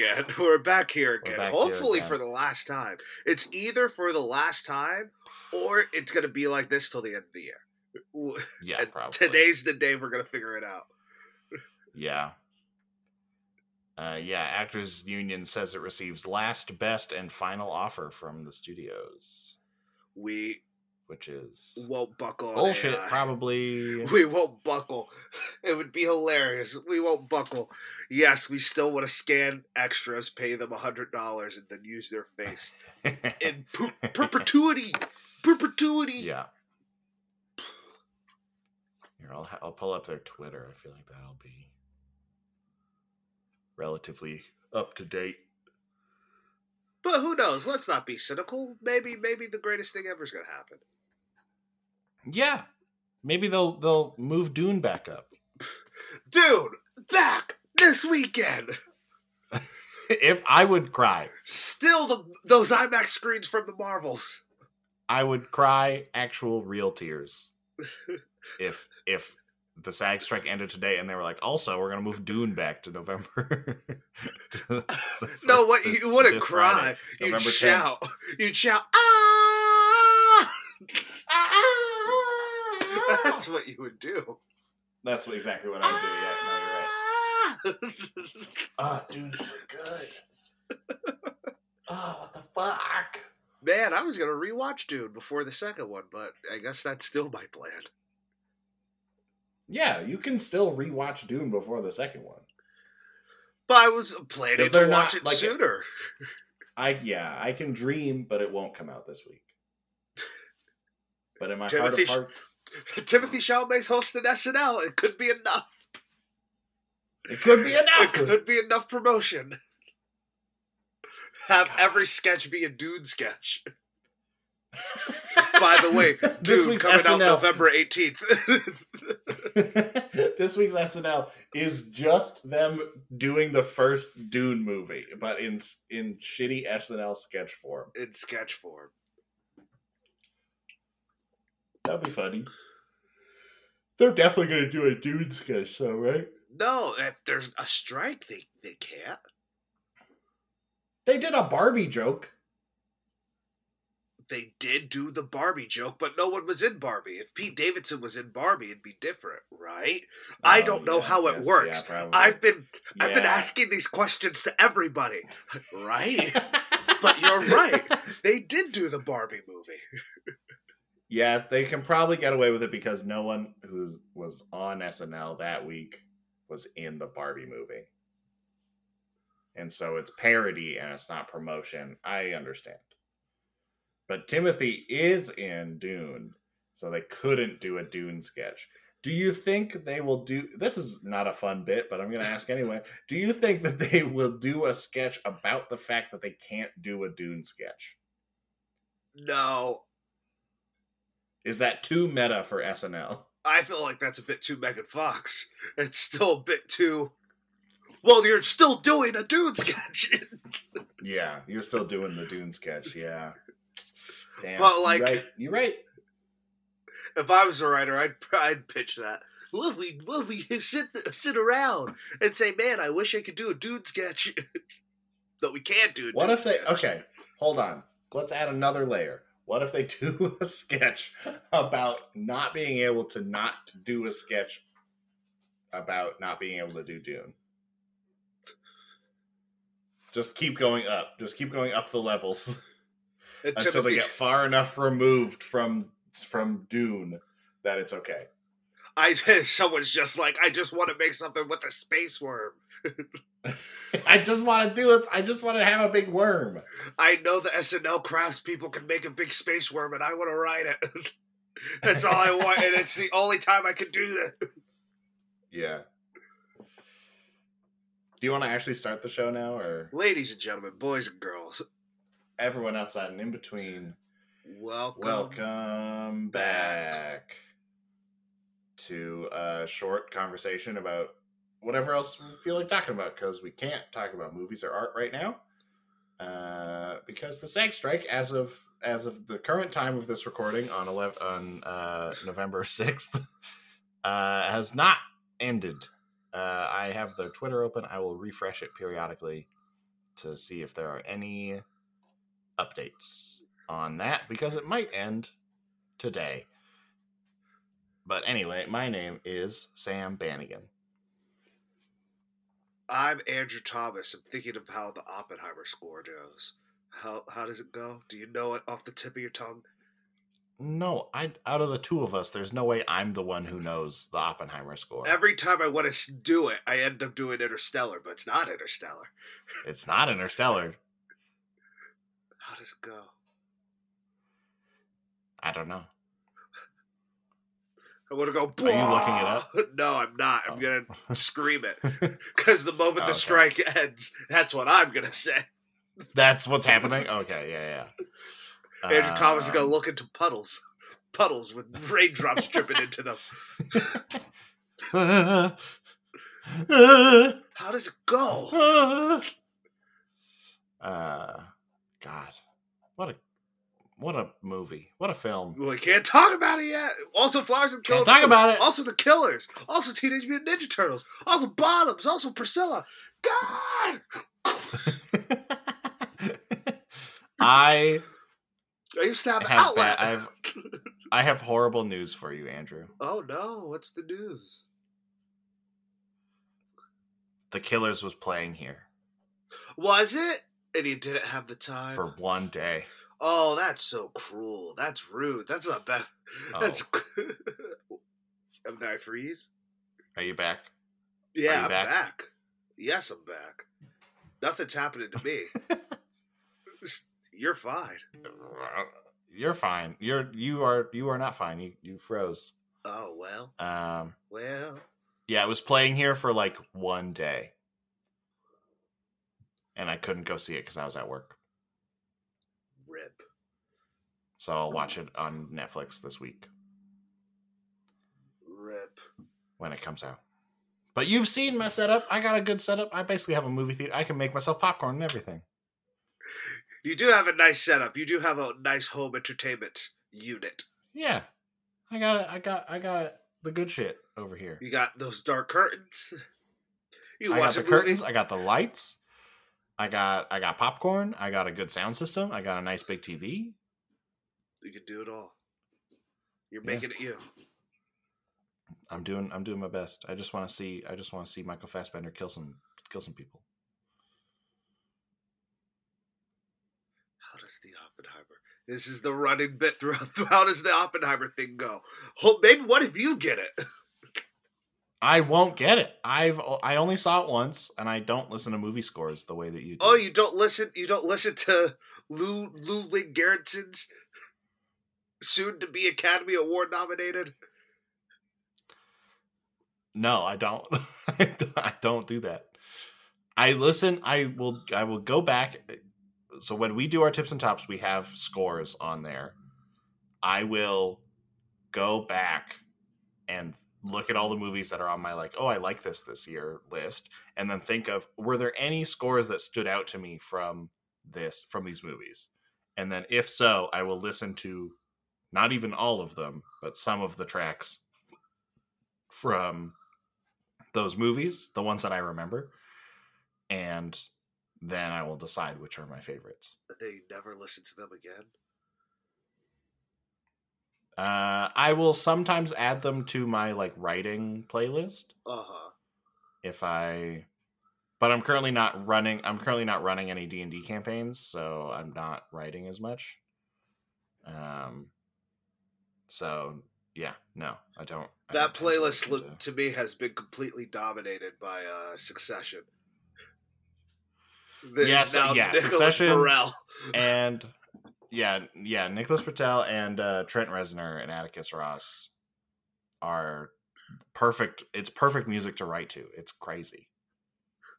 again. We're back here again. back here Hopefully again. for the last time. It's either for the last time or it's gonna be like this till the end of the year. Yeah, probably. Today's the day we're gonna figure it out. Yeah. Uh, yeah, Actors Union says it receives last, best, and final offer from the studios, We which is won't buckle. bullshit. AI. Probably. We won't buckle. It would be hilarious. We won't buckle. Yes, we still want to scan extras, pay them a hundred dollars, and then use their face in per- perpetuity. Perpetuity. yeah. Here, I'll I'll pull up their Twitter. I feel like that'll be relatively up to date. But who knows? Let's not be cynical. Maybe, maybe the greatest thing ever is going to happen. Yeah, maybe they'll they'll move Dune back up. Dude, back this weekend. if I would cry, Still the those IMAX screens from the Marvels. I would cry actual real tears if if the SAG strike ended today and they were like, also we're gonna move Dune back to November. to the No, fir- what this- you wouldn't cry. Friday, You'd 10th. shout. You'd shout. Ah! ah! That's what you would do. That's what, exactly what I would do. Yeah, no, you're right. Ah! Ah, Dune is so good. Oh, what the fuck? Man, I was gonna rewatch Dune before the second one, but I guess that's still my plan. Yeah, you can still rewatch Dune before the second one. But I was planning to watch not, it like- sooner. I yeah, I can dream, but it won't come out this week. But in my heart Timothée of Sh- hearts, Timothée Chalamet's hosting SNL. It could be enough. it could be enough. It could be enough promotion. Have every sketch be a Dune sketch. By the way, week's coming out November 18th. this week's SNL is just them doing the first Dune movie, but in in shitty SNL sketch form. in sketch form. That'd be funny. They're definitely gonna do a Dune sketch, though, right? No, if there's a strike, they, they can't. They did a Barbie joke. They did do the Barbie joke, but no one was in Barbie. If Pete Davidson was in Barbie, it'd be different, right? I Oh, don't know yeah, how it yes, works. yeah. I've been I've been asking these questions to everybody, right? but you're right. They did do the Barbie movie. Yeah, they can probably get away with it because no one who was on SNL that week was in the Barbie movie. And so it's parody and it's not promotion. I understand. But Timothée is in Dune, so they couldn't do a Dune sketch. Do you think they will do this is not a fun bit, but I'm going to ask anyway. Do you think that they will do a sketch about the fact that they can't do a Dune sketch? No, Is that too meta for SNL? I feel like that's a bit too Megan Fox. It's still a bit too. Well, you're still doing a Dune sketch. Yeah, you're still doing the Dune sketch. Yeah. Damn, But, like- you're right. You're right. if I was a writer, I'd I'd pitch that. If we if we sit sit around and say, "Man, I wish I could do a Dune sketch." but we can't do. A What Dune if they? Okay, hold on. Let's add another layer. What if they do a sketch about not being able to not do a sketch about not being able to do Dune? Just keep going up. Just keep going up the levels until they get far enough removed from from Dune that it's okay. I someone's just like, I just want to make something with a space worm. I just want to do this. I just want to have a big worm. I know the SNL crafts people can make a big space worm, and I want to ride it. That's all I want, and it's the only time I can do that. Yeah. Do you want to actually start the show now, or Ladies and gentlemen, boys and girls, everyone outside and in between? welcome. Welcome back to a short conversation about whatever else we feel like talking about because we can't talk about movies or art right now. Uh, because the SAG strike, as of as of the current time of this recording on 11, on uh, November sixth, uh, has not ended. Uh, I have the Twitter open. I will refresh it periodically to see if there are any updates on that because it might end today. But anyway, my name is Sam Bannigan. I'm Andrew Thomas. I'm thinking of how the Oppenheimer score goes. How how does it go? Do you know it off the tip of your tongue? No, I out of the two of us, there's no way I'm the one who knows the Oppenheimer score. Every time I want to do it, I end up doing Interstellar, but it's not Interstellar. It's not Interstellar. How does it go? I don't know. I want to go. Are you looking it up? No, I'm not. I'm Oh. gonna scream it because the moment the strike ends, that's what I'm gonna say. That's what's happening. Okay, yeah, yeah. Andrew Thomas is gonna Um, look into puddles, puddles with raindrops dripping into them. How does it go? uh, God, what a what a movie! What a film! We can't talk about it yet. Also, Flowers and Killers. Talk about it. Also, The Killers. Also, Teenage Mutant Ninja Turtles. Also, Bottoms. Also, Priscilla. God! I I used to have an outlet. bad, I've I have horrible news for you, Andrew. Oh no! What's the news? The Killers was playing here Was it? And he didn't have the time. for one day. Oh, that's so cruel. That's rude. That's not bad. Oh. That's. Am I freeze? Are you back? Yeah, you I'm back? back? Yes, I'm back. Nothing's happening to me. You're fine. You're fine. You're you are you are not fine. You you froze. Oh well, Um well. yeah, I was playing here for like one day. And I couldn't go see it cuz I was at work. Rip. So I'll mm-hmm. watch it on Netflix this week Rip. when it comes out. But you've seen my setup. I got a good setup. I basically have a movie theater. I can make myself popcorn and everything. You do have a nice setup. You do have a nice home entertainment unit. Yeah. I got it. I got I got the good shit over here. You got those dark curtains. You I got watch the a movie. curtains. I got the lights. I got I got popcorn. I got a good sound system. I got a nice big TV. You can do it all. You're Yeah. making it you. I'm doing I'm doing my best. I just want to see I just want to see Michael Fassbender kill some kill some people. How does the Oppenheimer? This is the running bit throughout. How does the Oppenheimer thing go? Oh, maybe what if you get it? I won't get it. I've I only saw it once, and I don't listen to movie scores the way that you oh, do. Oh, you don't listen. You don't listen to Lou Lou. Ludwig Göransson's soon to be Academy Award nominated. No, I don't. I don't- do that. I listen. I will. I will go back. So when we do our tips and tops, we have scores on there. I will go back and look at all the movies that are on my like. Oh, I like this this year list, and then think of were there any scores that stood out to me from this from these movies, and then if so, I will listen to not even all of them, but some of the tracks from those movies, the ones that I remember, and then I will decide which are my favorites. They never listen to them again. Uh, I will sometimes add them to my like writing playlist Uh huh. if I, but I'm currently not running. I'm currently not running any D and D campaigns, so I'm not writing as much. Um. So yeah, no, I don't. I That don't playlist listen lo- to me has been completely dominated by uh, Succession. There's Yes, now yeah, Nicholas Succession- Britell. and yeah, yeah, Nicholas Britell and uh, Trent Reznor and Atticus Ross are perfect. It's perfect music to write to. It's crazy.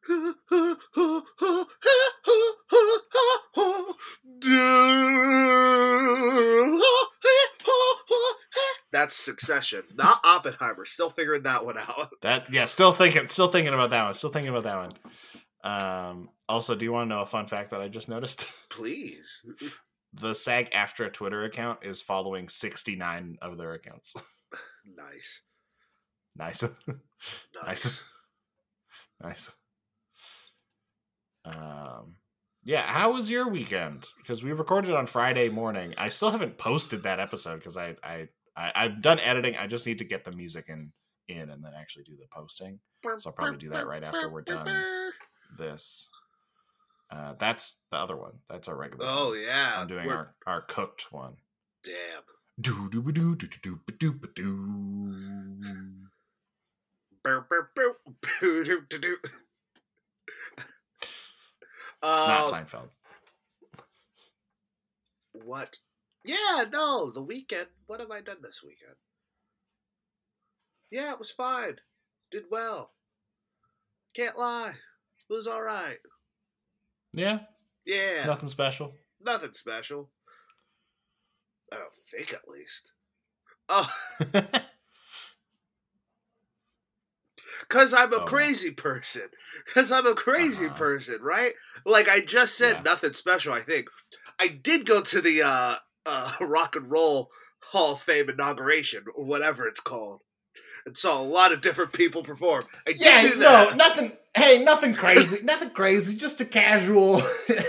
That's Succession, not Oppenheimer. Still figuring that one out. That yeah, still thinking, still thinking about that one. Still thinking about that one. Um, also, do you want to know a fun fact that I just noticed? Please. The SAG AFTRA Twitter account is following 69 of their accounts. Nice. nice. Nice. Nice. Um, yeah. How was your weekend? Because we recorded on Friday morning. I still haven't posted that episode because I, I I I've done editing. I just need to get the music in in and then actually do the posting. So I'll probably do that right after we're done this. Uh, that's the other one. That's our regular. Oh one. yeah, I'm doing We're- our our cooked one. damn. Do do ba do do do do do do. Doo. It's not Seinfeld. what? Yeah, no, the weekend. What have I done this weekend? Yeah, it was fine. Did well. Can't lie. It was all right. Yeah, Yeah, nothing special. nothing special. I don't think, at least. Oh, Cause I'm a Oh, crazy person. Cause I'm a crazy Uh-huh. person, right? Like I just said, Yeah. nothing special. I think I did go to the uh, uh, Rock and Roll Hall of Fame inauguration or whatever it's called, and saw a lot of different people perform. I did Yeah, do no, nothing. Hey, nothing crazy. nothing crazy. Just a casual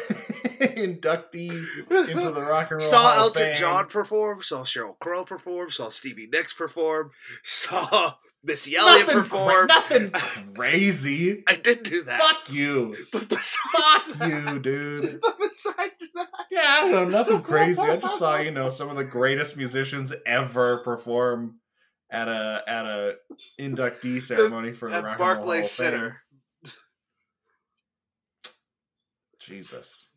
inductee into the rock and roll. saw Hall of Elton Fame. John perform. Saw Sheryl Crow perform. Saw Stevie Nicks perform. Saw Missy Nothing, Elliott cra- perform. nothing crazy. I did do that. Fuck you. But besides Fuck that, you, dude. But besides that. Yeah, I don't know, nothing crazy. I just saw, you know, some of the greatest musicians ever perform at a at a inductee ceremony for the Rock and Roll Hall Barclays Fame. Center. Jesus.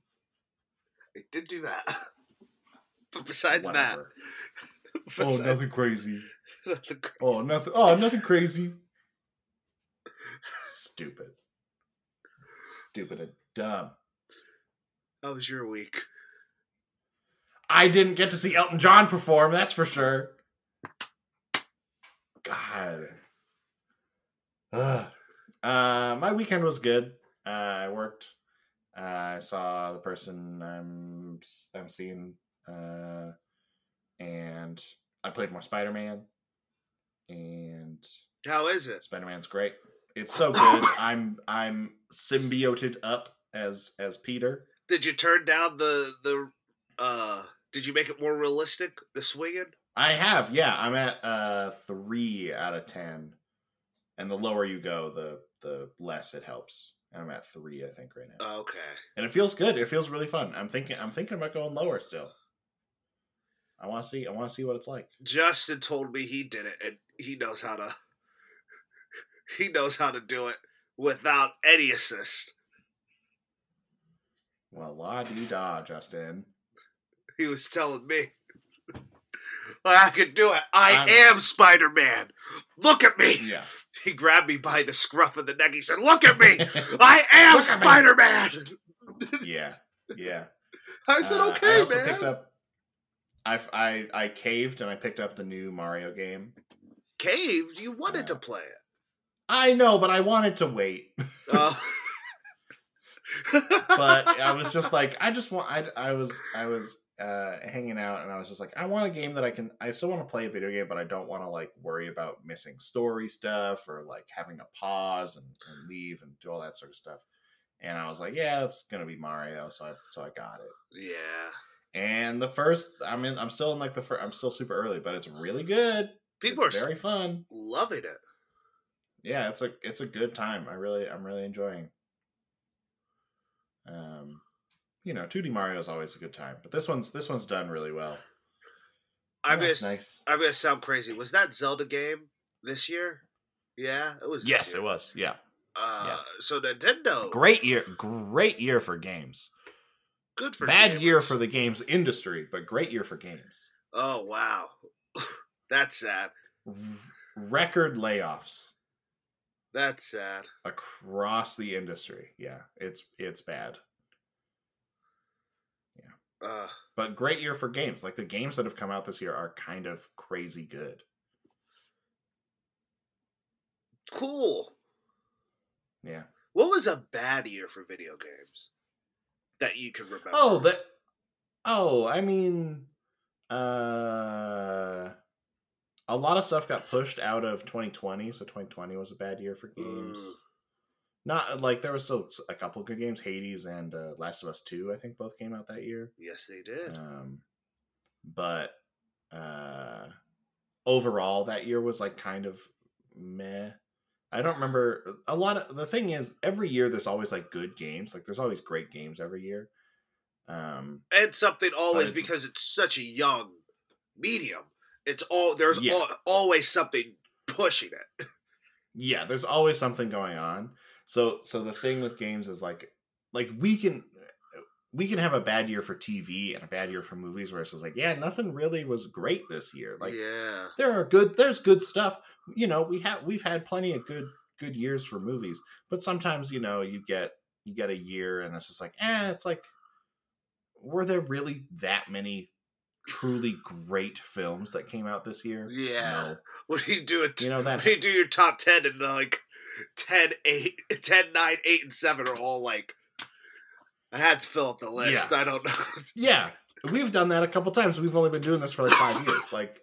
I did do that. But besides Whatever. that, Oh, nothing crazy. nothing crazy. Oh, nothing. Oh, nothing crazy. Stupid. Stupid and dumb. How was your week? I didn't get to see Elton John perform, that's for sure. God. Ugh. Uh, my weekend was good. Uh, I worked. Uh, I saw the person I'm I'm seeing, uh, and I played more Spider Man. And How is it? Spider Man's great. It's so good. I'm I'm symbioted up as as Peter. Did you turn down the the? uh Did you make it more realistic? The swinging? I have, yeah. I'm at uh three out of ten, and the lower you go, the the less it helps. And I'm at three, I think, right now, oh, Okay. and it feels good. It feels really fun. I'm thinking, I'm thinking about going lower still. I want to see, I want to see what it's like. Justin told me he did it, and he knows how to. He knows how to do it without any assist. Well, la di da, Justin. He was telling me. I can do it. I I'm- am Spider Man. Look at me. Yeah, He grabbed me by the scruff of the neck. He said, Look at me. I am Look at me." Spider Man. yeah, yeah. I said, Uh, Okay, I man. picked up. I I I caved and I picked up the new Mario game. Caved? You wanted Uh, to play it. I know, but I wanted to wait. Oh. but I was just like, I just want. I I was I was uh hanging out, and I was just like, I want a game that I can. I still want to play a video game, but I don't want to like worry about missing story stuff or like having to pause and, and leave and do all that sort of stuff. And I was like, yeah, it's gonna be Mario, so I so I got it. yeah. And the first, I'm in. I'm still in like the first. I'm still super early, but it's really good. People it's are very fun. loving it. Yeah, it's a it's a good time. I really I'm really enjoying. Um, you know, 2D Mario is always a good time, but this one's this one's done really well. I'm That's gonna, nice. I'm gonna sound crazy. Was that Zelda game this year? Yeah, it was. Yes, it was. Yeah, Uh, yeah. So Nintendo, great year. Great year for games. good for Bad year for the games industry, but great year for games. Oh wow, that's sad. R- record layoffs That's sad. across the industry. Yeah, it's it's bad. Uh, But great year for games. Like the games that have come out this year are kind of crazy good. cool. Yeah. What was a bad year for video games that you can remember? Oh, that. Oh, I mean, uh, a lot of stuff got pushed out of 2020, so 2020 was a bad year for games. Not like there was still a couple good games. Hades and uh, Last of Us Two, I think, both came out that year. Yes, they did. Um, but uh, overall, that year was like kind of meh. I don't remember a lot of the thing is every year there's always like good games. Like there's always great games every year. Um, and something always it's- because it's such a young medium. It's all there's Yeah. al- always something pushing it. yeah there's always something going on so so the thing with games is like like we can we can have a bad year for tv and a bad year for movies where it's just like yeah nothing really was great this year like yeah, there are good there's good stuff you know we have we've had plenty of good good years for movies but sometimes you know you get you get a year and it's just like eh it's like were there really that many truly great films that came out this year Yeah. no. do you do it, you know that when you do your top ten and like 10, 8, 10, 9, 8, and seven are all like. I had to fill up the list. I don't know. Yeah, we've done that a couple times. We've only been doing this for like five years. Like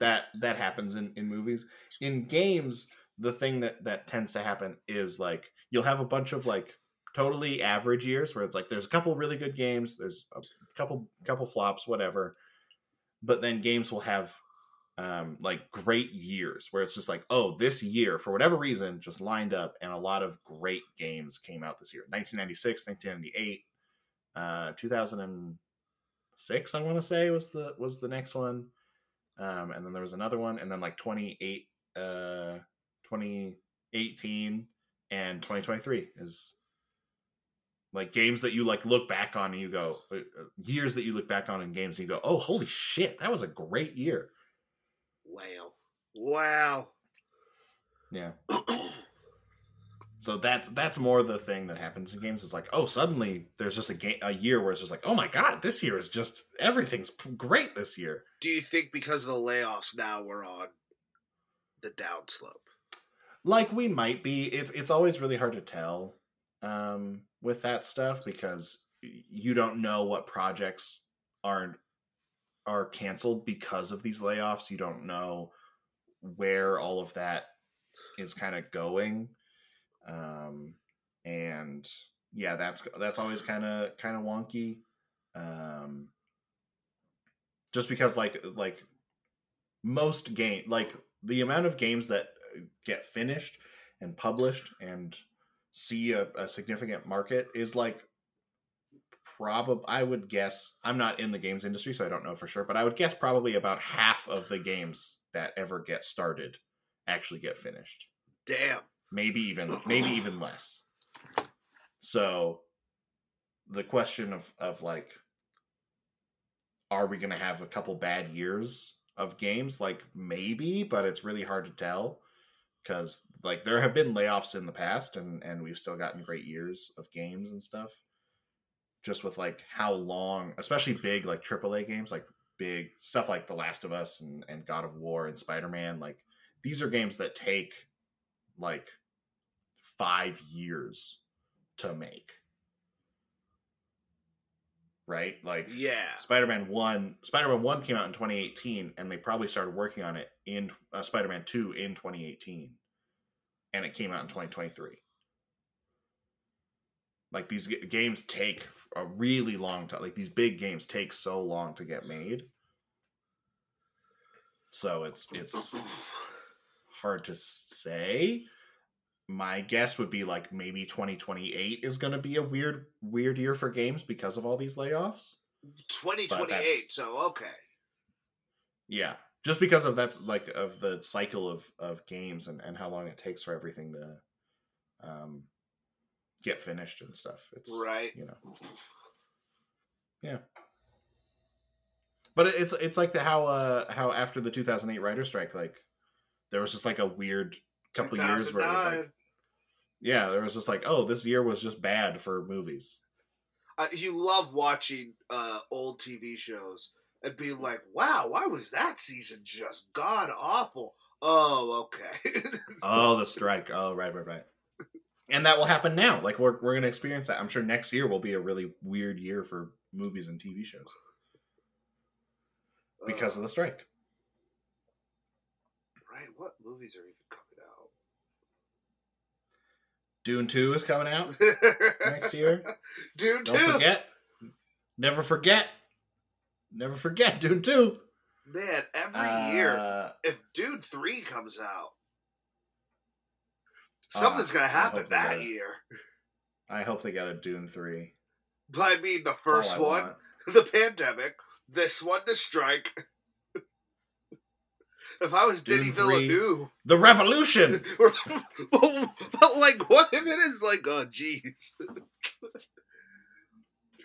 that that happens in in movies. In games, the thing that that tends to happen is like you'll have a bunch of like totally average years where it's like there's a couple really good games, there's a couple couple flops, whatever. But then games will have um like great years where it's just like oh this year for whatever reason just lined up and a lot of great games came out this year. 1996 1998 uh 2006 i want to say was the was the next one um and then there was another one and then like 28 uh 2018 and 2023 is like games that you like look back on and you go uh, uh, years that you look back on in games and you go oh holy shit that was a great year wow, wow. yeah so that's that's more the thing that happens in games it's like oh suddenly there's just a game a year where it's just like oh my god this year is just everything's great this year do you think because of the layoffs now we're on the downslope? like we might be it's it's always really hard to tell um with that stuff because you don't know what projects are are canceled because of these layoffs you don't know where all of that is kind of going. Um and yeah that's that's always kind of kind of wonky. Um just because like like most game like the amount of games that uh, get finished and published and see a, a significant market is like probably i would guess i'm not in the games industry so i don't know for sure but i would guess probably about half of the games that ever get started actually get finished. Damn. maybe even maybe even less. So the question of of like are we going to have a couple bad years of games? Like maybe but it's really hard to tell because like there have been layoffs in the past and and we've still gotten great years of games and stuff just with like how long especially big like aaa games like big stuff like the last of us and, and god of war and spider-man like these are games that take like five years to make. Right? Like Yeah. Spider-Man 1 Spider-Man 1 came out in 2018 and they probably started working on it in uh, Spider-Man 2 in 2018 and it came out in 2023 like these g- games take a really long time like these big games take so long to get made. So it's it's hard to say. My guess would be like maybe 2028 is going to be a weird weird year for games because of all these layoffs. 2028, so okay. Yeah, just because of that, like of the cycle of of games and and how long it takes for everything to um get finished and stuff. It's Right. you know, yeah. But it's it's like the how uh how after the 2008 writer strike, like there was just like a weird couple years where it was like yeah, there was just like oh this year was just bad for movies. Uh, you love watching uh, old TV shows and being like, "Wow, why was that season just god awful?" Oh, okay. Oh, the strike. Oh, right, right, right. And that will happen now. Like we're we're gonna experience that. I'm sure next year will be a really weird year for movies and TV shows because Uh, of the strike. right. What movies are even coming out? Dune Two is coming out next year. Dune Don't two. forget. Never forget. Never forget Dune Two. Man, every year, Uh, if Dune three comes out, something's Ah, gonna happen that year. I hope they got a Dune Three. But I mean, the first one, want. the pandemic, this one, the strike. if I was Dune Denis 3. Villeneuve, The Revolution. but like, what if it is like, oh, jeez.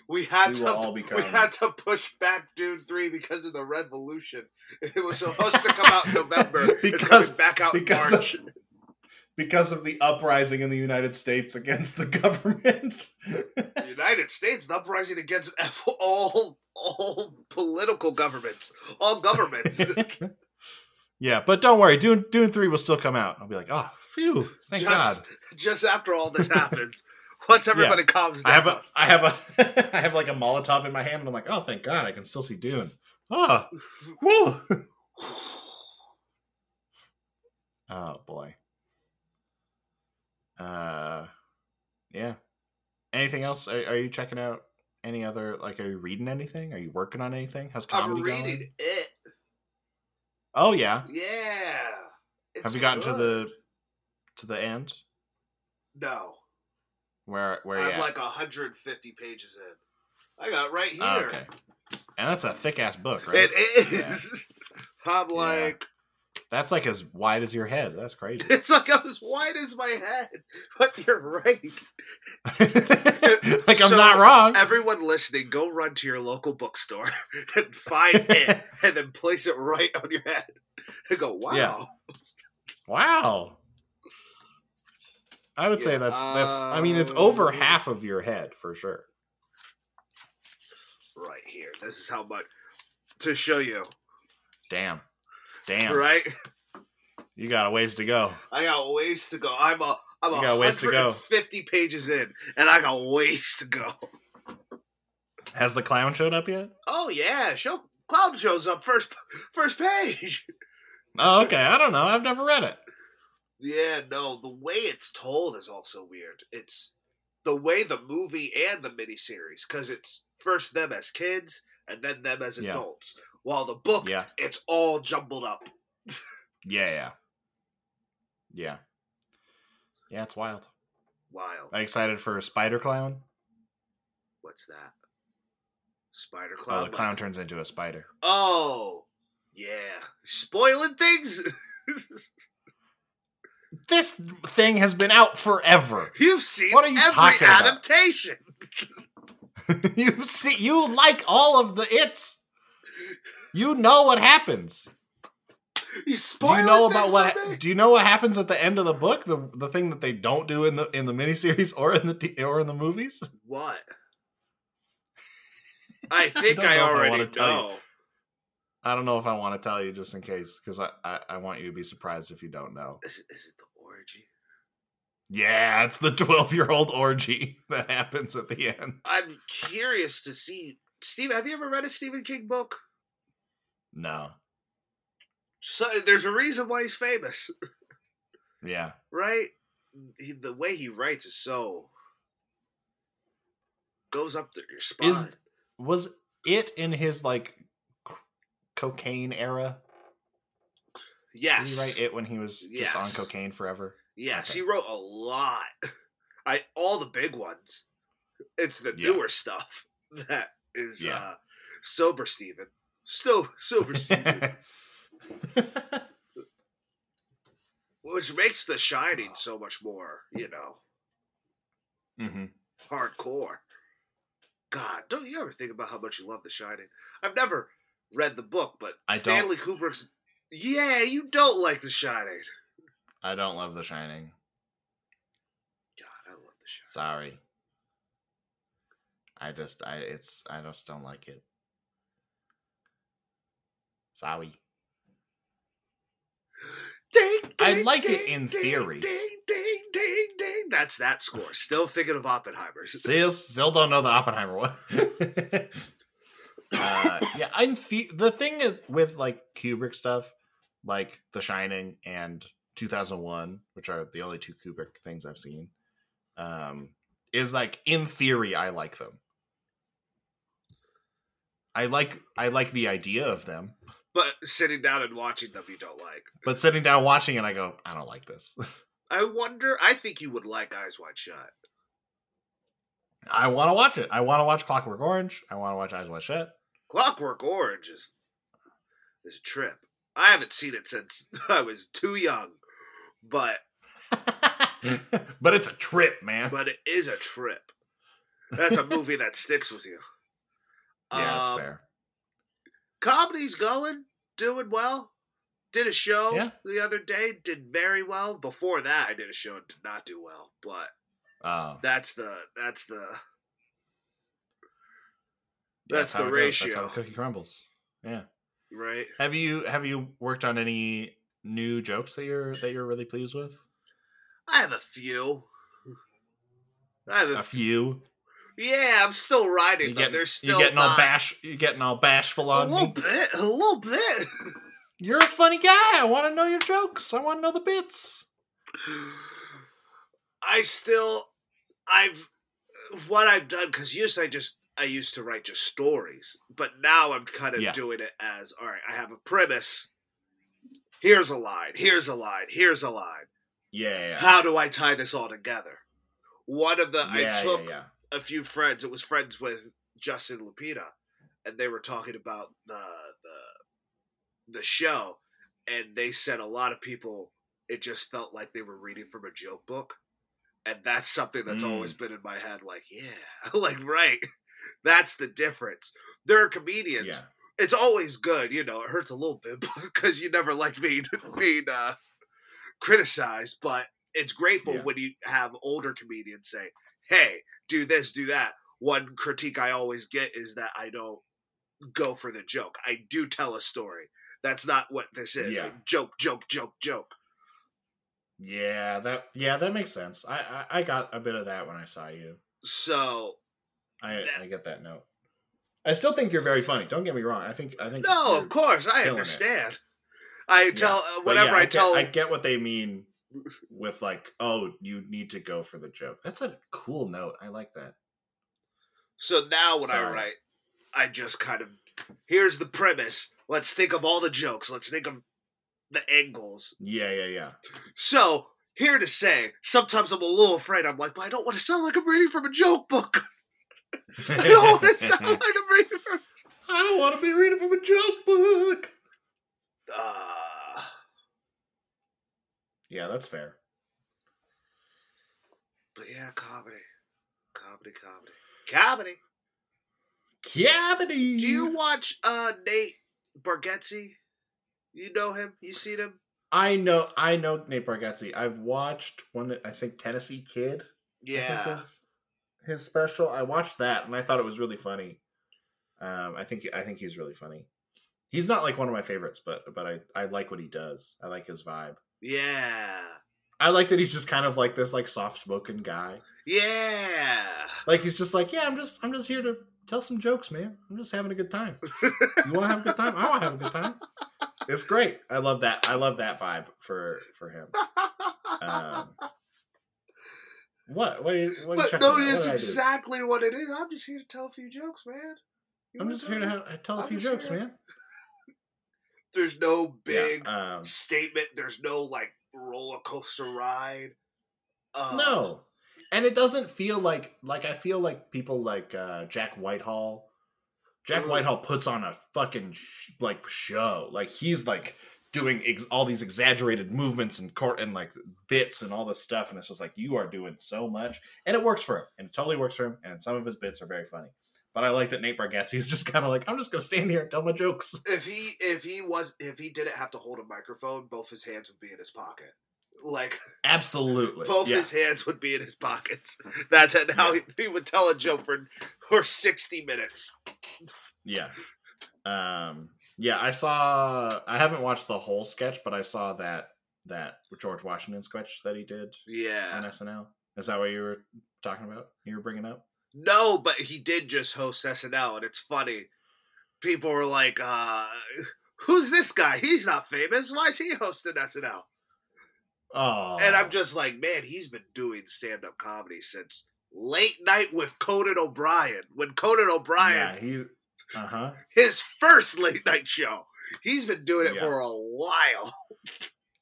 We had We to all we had to push back Dune three because of the revolution. It was supposed to come out in November. it's Because- coming back out in because of- March. Because of the uprising in the United States against the government. The United States is uprising against all all political governments, all governments. yeah, but don't worry, Dune Dune Three will still come out. I'll be like, oh, phew, thank just, God. just after all this happens, once everybody calms down, I have a, I have a, I have like a Molotov in my hand, and I'm like, oh, thank God, I can still see Dune. Ah, oh, woo. Oh boy. Uh, yeah. Anything else? Are, are you checking out any other? Like, are you reading anything? Are you working on anything? How's comedy I'm reading going? it. Oh yeah. Yeah. Have you gotten to the to the end? No. Where where I'm like 150 pages in. I got right here. Oh, okay. And that's a thick ass book, right? It is. I'm like, That's like as wide as your head. That's crazy. it's like as wide as my head. But you're right. like I'm So, not wrong. Everyone listening, go run to your local bookstore and find it, and then place it right on your head, and go, "Wow." Yeah. Wow. I would say Yeah, that's that's. I mean, it's over um, half of your head for sure. Right here. This is how much to show you. Damn. Damn. Right. You got a ways to go. I got ways to go. I'm a I'm You a got ways to go. 150 pages in, and I got ways to go. Has the clown showed up yet? Oh yeah, show Cloud shows up first first page. Oh, okay. I don't know. I've never read it. Yeah, no, the way it's told is also weird. It's the way the movie and the miniseries, because it's first them as kids and then them as adults. While the book, Yeah. it's all jumbled up. Yeah. Yeah. Yeah. Yeah. It's wild. Wild. Are you excited for Spider Clown? What's that? Spider Clown. Oh, Clown. the clown turns into a spider. Oh, yeah. Spoiling things? This thing has been out forever. You've seen What are you every talking about? adaptation. you see, you like all of the its. You know what happens. You Do you know about what? ha- Do you know what happens at the end of the book? The the thing that they don't do in the in the miniseries or in the t- or in the movies. What? I think I, I already you. know. I don't know if I want to tell you just in case because I, I I want you to be surprised if you don't know. Is, is it the orgy? Yeah, it's the twelve year old orgy that happens at the end. I'm curious to see. Steve, have you ever read a Stephen King book? No. So there's a reason why he's famous, Yeah. right? He, the way he writes is so goes up to your spine. Is was it in his like c- cocaine era? Did yes, he write it when he was just on cocaine forever? yes, Okay. he wrote a lot. I all the big ones. It's the Yeah. newer stuff that is Yeah. uh, sober Stephen. Sto- sober Stephen. which makes The Shining so much more, you know, mm-hmm. hardcore. God, don't you ever think about how much you love The Shining? I've never read the book, but I don't. Stanley Kubrick's. Yeah, you don't like The Shining. I don't love The Shining. God, I love The Shining. Sorry. I just I it's I just don't like it. Sorry. Ding, I ding, like it in ding, theory. Ding, ding, ding, ding. That's that score. Still thinking of Oppenheimer's. Still, still don't know the Oppenheimer one. uh, yeah, I'm the the thing is with like Kubrick stuff, like The Shining and 2001, which are the only two Kubrick things I've seen. um, is like in theory I like them. I like I like the idea of them, But sitting down and watching them, you don't like. but sitting down watching it, I go, I don't like this. I wonder. I think you would like Eyes Wide Shut. I want to watch it. I want to watch Clockwork Orange. I want to watch Eyes Wide Shut. Clockwork Orange is is a trip. I haven't seen it since I was too young, but but it's a trip, man. but it is a trip. That's a movie that sticks with you. yeah, that's Um, fair. Comedy's going, doing well. Did a show Yeah. the other day, did very well. Before that, I did a show and did not do well. But Oh, that's the that's the yeah, that's how the goes. That's how ratio. the cookie crumbles. Yeah. right. Have you have you worked on any new jokes that you're that you're really pleased with? I have a few. I have a, A few. Yeah, I'm still riding, You but getting, they're still you getting all not- bash. You getting all bashful on a little me. bit, a little bit. You're a funny guy. I want to know your jokes. I want to know the bits. I still, I've what I've done because usually I just I used to write just stories, but now I'm kind of Yeah. doing it as all right. I have a premise. Here's a line. Here's a line. Here's a line. Yeah, yeah, How do I tie this all together? One of the yeah, I took. A few friends. It was friends with Justin Lupita, and they were talking about the the the show, and they said a lot of people it just felt like they were reading from a joke book, and that's something that's Mm. always been in my head. Like, yeah, like right, that's the difference. There are comedians. yeah. It's always good, you know. It hurts a little bit because you never like being being uh, criticized, but it's grateful Yeah. when you have older comedians say, "Hey, do this, do that." One critique I always get is that I don't go for the joke. I do tell a story. That's not what this is. Yeah. Joke, joke, joke, joke. Yeah, that yeah, that makes sense. I, I I got a bit of that when I saw you. So I I get that note. I still think you're very funny. Don't get me wrong. I think I think no, of course I killing it. understand. I tell uh, but whenever yeah, I, get- tell I get what they mean with like, oh, you need to go for the joke. That's a cool note. I like that. So now when I write, I just kind of here's the premise. Let's think of all the jokes. Let's think of the angles. Yeah, yeah, yeah. So here to say, sometimes I'm a little afraid. I'm like, well, I don't want to sound like I'm reading from a joke book. I don't want to sound like I'm reading from. I don't want to be reading from a joke book. Uh, Yeah, that's fair. but yeah, comedy, comedy, comedy, comedy. Cavity. Do you watch uh Nate Bargatze? You know him? You seen him? I know. I know Nate Bargatze. I've watched one. I think Tennessee Kid. Yeah. his, his special. I watched that and I thought it was really funny. Um, I think I think he's really funny. He's not like one of my favorites, but but I I like what he does. I like his vibe. Yeah. I like that he's just kind of like this like soft spoken guy. Yeah. Like he's just like, yeah, I'm just I'm just here to tell some jokes, man. I'm just having a good time. You want to have a good time? I want to have a good time. It's great. I love that. I love that vibe for for him. Um, what? What? Are you, what are you but no, it's exactly what it is. I'm just here to tell a few jokes, man. You I'm just here to have, tell a I'm few jokes, here- man. There's no big Yeah, um, statement. There's no like roller coaster ride. Uh, no, and it doesn't feel like like I feel like people like uh, Jack Whitehall. Jack Ooh. Whitehall puts on a fucking sh- like show. Like he's like doing ex- all these exaggerated movements and court and like bits and all this stuff, and it's just like you are doing so much, and it works for him, and it totally works for him, and some of his bits are very funny. But I like that Nate Bargatze is just kind of like I'm just gonna stand here and tell my jokes. If he if he was if he didn't have to hold a microphone, both his hands would be in his pocket. Like Absolutely, both yeah. his hands would be in his pockets. That's how he, he would tell a joke for for sixty minutes. Yeah. Um yeah, I saw I haven't watched the whole sketch, but I saw that that George Washington sketch that he did Yeah, on SNL. Is that what you were talking about? You were bringing up? No, but he did just host SNL, and it's funny. People were like, uh, "Who's this guy? He's not famous. Why is he hosting SNL?" Oh, And I'm just like, man, he's been doing stand up comedy since late night with Conan O'Brien. When Conan O'Brien, yeah, he. Uh huh. his first late night show, he's been doing it Yeah. for a while.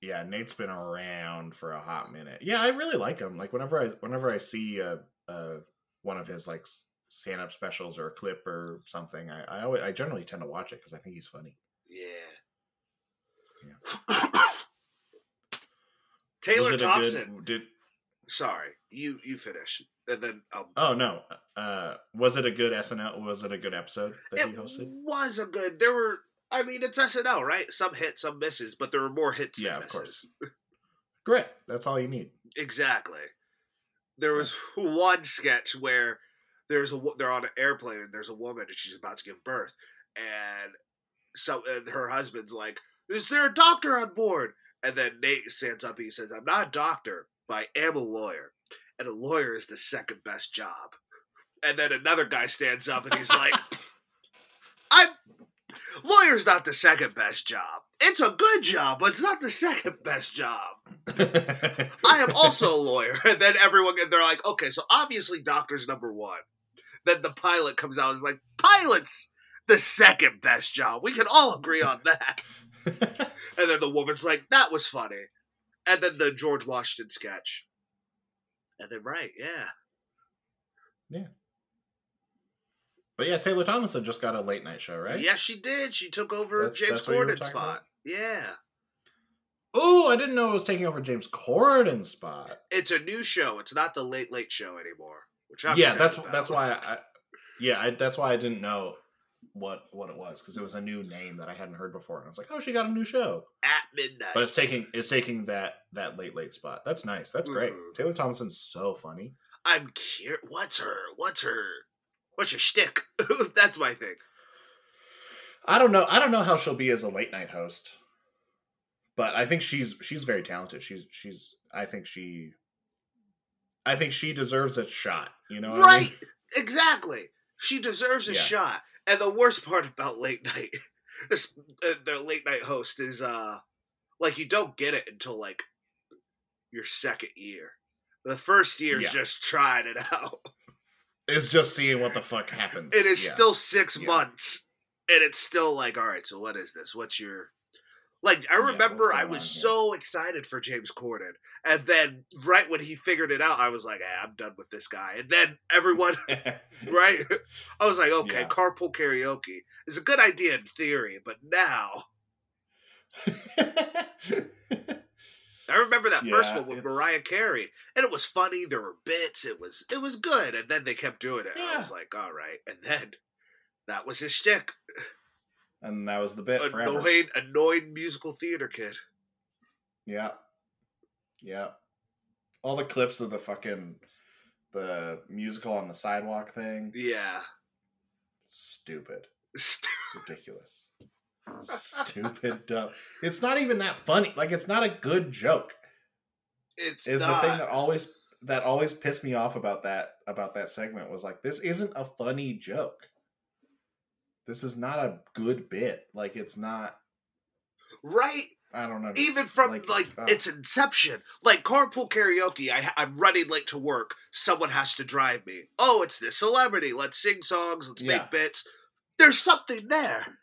Yeah, Nate's been around for a hot minute. Yeah, I really like him. Like whenever I whenever I see a, uh one of his like stand up specials or a clip or something, I I, always, I generally tend to watch it because I think he's funny. Yeah. Taylor Was Thompson. Good, did Sorry, you you finish, and then um, oh no, uh, was it a good SNL? Was it a good episode that he it hosted? was a good. There were, I mean, it's SNL, right? Some hits, some misses, but there were more hits Yeah, than of course. misses. Great, that's all you need. Exactly. There was one sketch where there's a they're on an airplane and there's a woman and she's about to give birth and so and her husband's like, "Is there a doctor on board?" And then Nate stands up and he says, "I'm not a doctor, but I am a lawyer, and a lawyer is the second best job." And then another guy stands up and he's like, "I'm lawyer's not the second best job. It's a good job, but it's not the second best job." I am also a lawyer. And then everyone, they're like, okay, so obviously doctor's number one. Then the pilot comes out and is like, pilot's the second best job. We can all agree on that. And then the woman's like, that was funny. And then the George Washington sketch. And then, right, yeah. yeah. But yeah, Taylor Tomlinson just got a late night show, right? Yes, she did. She took over That's- James that's what you were Corden's spot. about? Yeah. Oh, I didn't know it was taking over James Corden's spot. It's a new show. It's not the Late Late Show anymore. Which I'm yeah, that's about. that's why I, yeah, I, that's why I didn't know what what it was because it was a new name that I hadn't heard before, and I was like, oh, she got a new show, At midnight. but it's taking it's taking that that late late spot. That's nice. That's great. Mhm. Taylor Thompson's so funny. I'm curious. What's her? What's her? What's your shtick? That's my thing. I don't know. I don't know how she'll be as a late night host, but I think she's she's very talented. She's she's. I think she. I think she deserves a shot. You know, what I right? mean? Exactly. She deserves a Yeah. shot. And the worst part about late night, this, uh, the late night host is uh, like you don't get it until like your second year. The first year is Yeah. just trying it out. It's just seeing what the fuck happens. It is Yeah. still six Yeah. months, and it's still like, all right. So what is this? What's your like? I remember what's I was so excited for James Corden, and then right when he figured it out, I was like, eh, I'm done with this guy. And then everyone, right? I was like, okay, Yeah. carpool karaoke is a good idea in theory, but now I remember that first one with it's- Mariah Carey, and it was funny. There were bits. It was it was good, and then they kept doing it. And I was like, all right. And then that was his shtick. and that was the bit forever. Annoyed, annoyed musical theater kid. Yeah. Yeah. All the clips of the fucking the musical on the sidewalk thing. Yeah. Stupid. St- Ridiculous. Stupid dumb. It's not even that funny. Like it's not a good joke. It's Is not. the thing that always that always pissed me off about that about that segment was like this isn't a funny joke. This is not a good bit. Like it's not right. I don't know. Even from like, Like, uh, its inception, like carpool karaoke. I, I'm running late to work. Someone has to drive me. Oh, it's this celebrity. Let's sing songs. Let's Yeah. make bits. There's something there.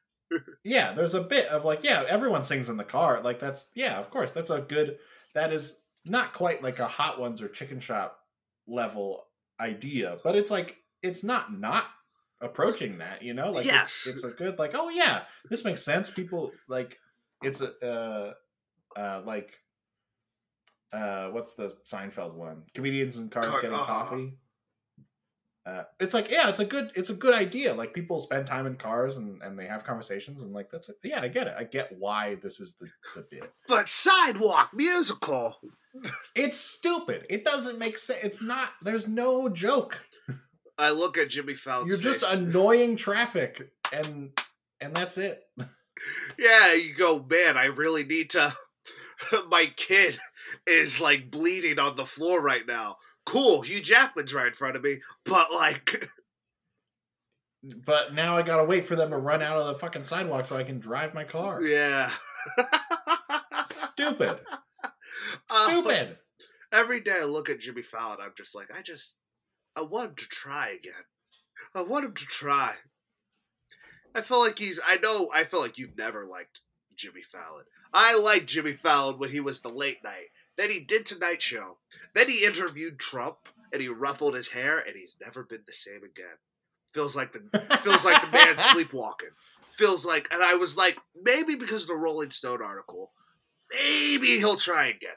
Yeah there's a bit of like yeah everyone sings in the car like that's yeah of course that's a good that is not quite like a hot ones or chicken shop level idea but it's like it's not not approaching that you know like Yes. it's, it's a good like oh yeah this makes sense people like it's a uh uh like uh what's the seinfeld one comedians in cars Car- getting uh-huh. coffee uh, it's like yeah it's a good it's a good idea like people spend time in cars and and they have conversations and like that's it. yeah i get it i get why this is the the bit But sidewalk musical. it's stupid it doesn't make sense it's not there's no joke I look at Jimmy Fallon's you're just face. annoying traffic and and that's it yeah, you go, man. I really need to. My kid is like bleeding on the floor right now. Cool, Hugh Jackman's right in front of me, but like, but now i gotta wait for them to run out of the fucking sidewalk so i can drive my car yeah. stupid Fallon. Um, stupid. Every day I look at Jimmy Fallon, I'm just like, I just, I want him to try again. I want him to try. I feel like he's. I know. I feel like you've never liked Jimmy Fallon. I liked Jimmy Fallon when he was the late night. Then he did Tonight Show. Then he interviewed Trump and he ruffled his hair and he's never been the same again. Feels like the feels like the man sleepwalking. Feels like, and I was like, maybe because of the Rolling Stone article, maybe he'll try again.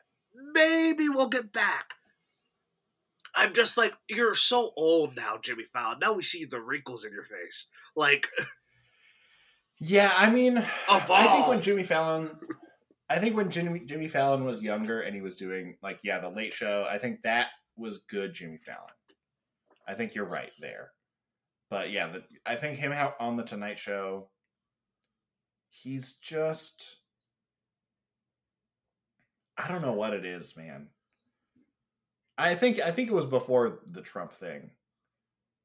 Maybe we'll get back. I'm just like, you're so old now, Jimmy Fallon. Now we see the wrinkles in your face. Like, Yeah, I mean, I think when Jimmy Fallon, I think when Jimmy Jimmy Fallon was younger and he was doing like yeah the Late Show, I think that was good Jimmy Fallon. I think you're right there, but yeah, the, I think him out on the Tonight Show, he's just, I don't know what it is, man. I think I think it was before the Trump thing.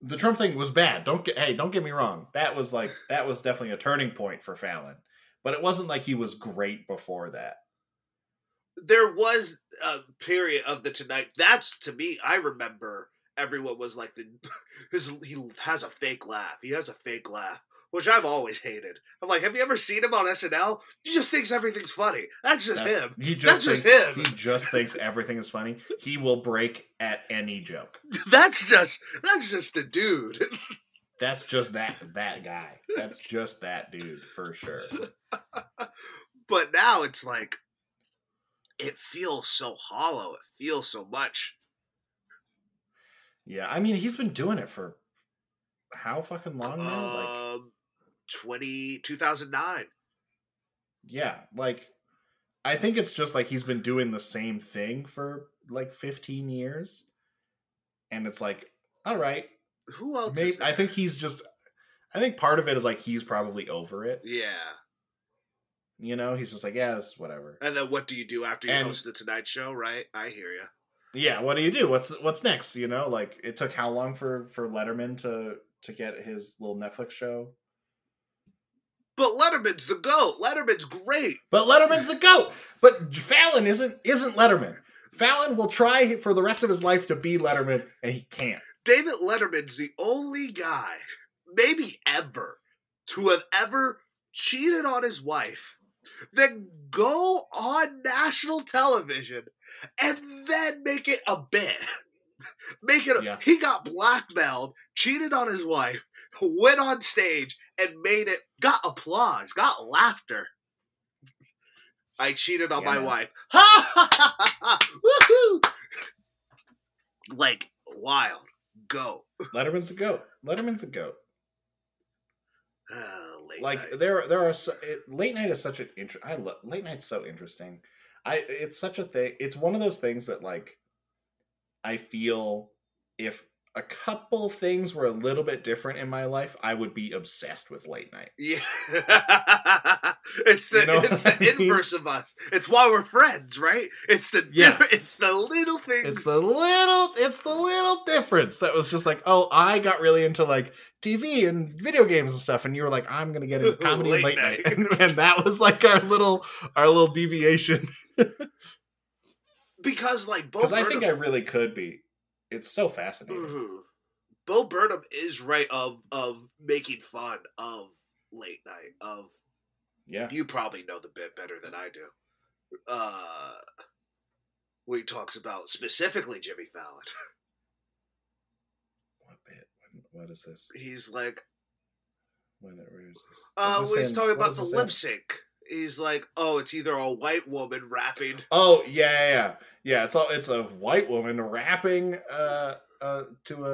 The Trump thing was bad. Don't get hey, don't get me wrong. That was like that was definitely a turning point for Fallon. But it wasn't like he was great before that. there was a period of the tonight. That's to me. I remember everyone was like the his. He has a fake laugh. He has a fake laugh, which I've always hated. I'm like, have you ever seen him on SNL? He just thinks everything's funny. That's just That's- him. He just That's just him. He just thinks everything is funny. He will break at any joke. That's just that's just the dude. That's just that that guy. That's just that dude for sure. but now it's like it feels so hollow. It feels so much. Yeah, I mean he's been doing it for how fucking long now? Like Um, 20, 2009. yeah, like I think it's just like he's been doing the same thing for like 15 years. And it's like, all right, Who else? maybe I think he's just I think part of it is like he's probably over it. Yeah. You know, he's just like, yeah, it's whatever. And then what do you do after you And- host the Tonight Show? Right? I hear you. Yeah, what do you do? What's what's next? You know, like it took how long for for Letterman to to get his little Netflix show? But Letterman's the goat. Letterman's great. But Letterman's the goat. But Fallon isn't isn't Letterman. Fallon will try for the rest of his life to be Letterman, and he can't. David Letterman's the only guy, maybe ever, to have ever cheated on his wife, then go on national television and then make it a bit. Make it. A, Yeah. He got blackmailed, cheated on his wife, went on stage and made it. Got applause, got laughter. I cheated on Yeah, my wife. Ha ha ha ha! ha. Woohoo! Like wild. Go. Letterman's a goat. Letterman's a goat. Uh, late Like night. there there are so, it, late night is such an inter- I love late night's so interesting. I it's such a thing. It's one of those things that like I feel if a couple things were a little bit different in my life, I would be obsessed with late night. Yeah. it's the You know it's the I mean? inverse of us. It's why we're friends, right? It's the Yeah. different it's the little things. It's the little it's the little difference that was just like, oh, I got really into like TV and video games and stuff, and you were like, I'm gonna get into comedy and Late late night, night. and, and that was like our little our little deviation. because like Bo Because I think I really could be. It's so fascinating. Mhm. Bo Burnham is right of of making fun of late night of Yeah. you probably know the bit better than I do. Uh where he talks about specifically Jimmy Fallon. What bit? When- What is this? He's like When where is this? Uh, Is this when he's in- talking what about the lip sync, he's like, "Oh, it's either a white woman rapping." Oh yeah, yeah, yeah. Yeah, It's all it's a white woman rapping uh uh to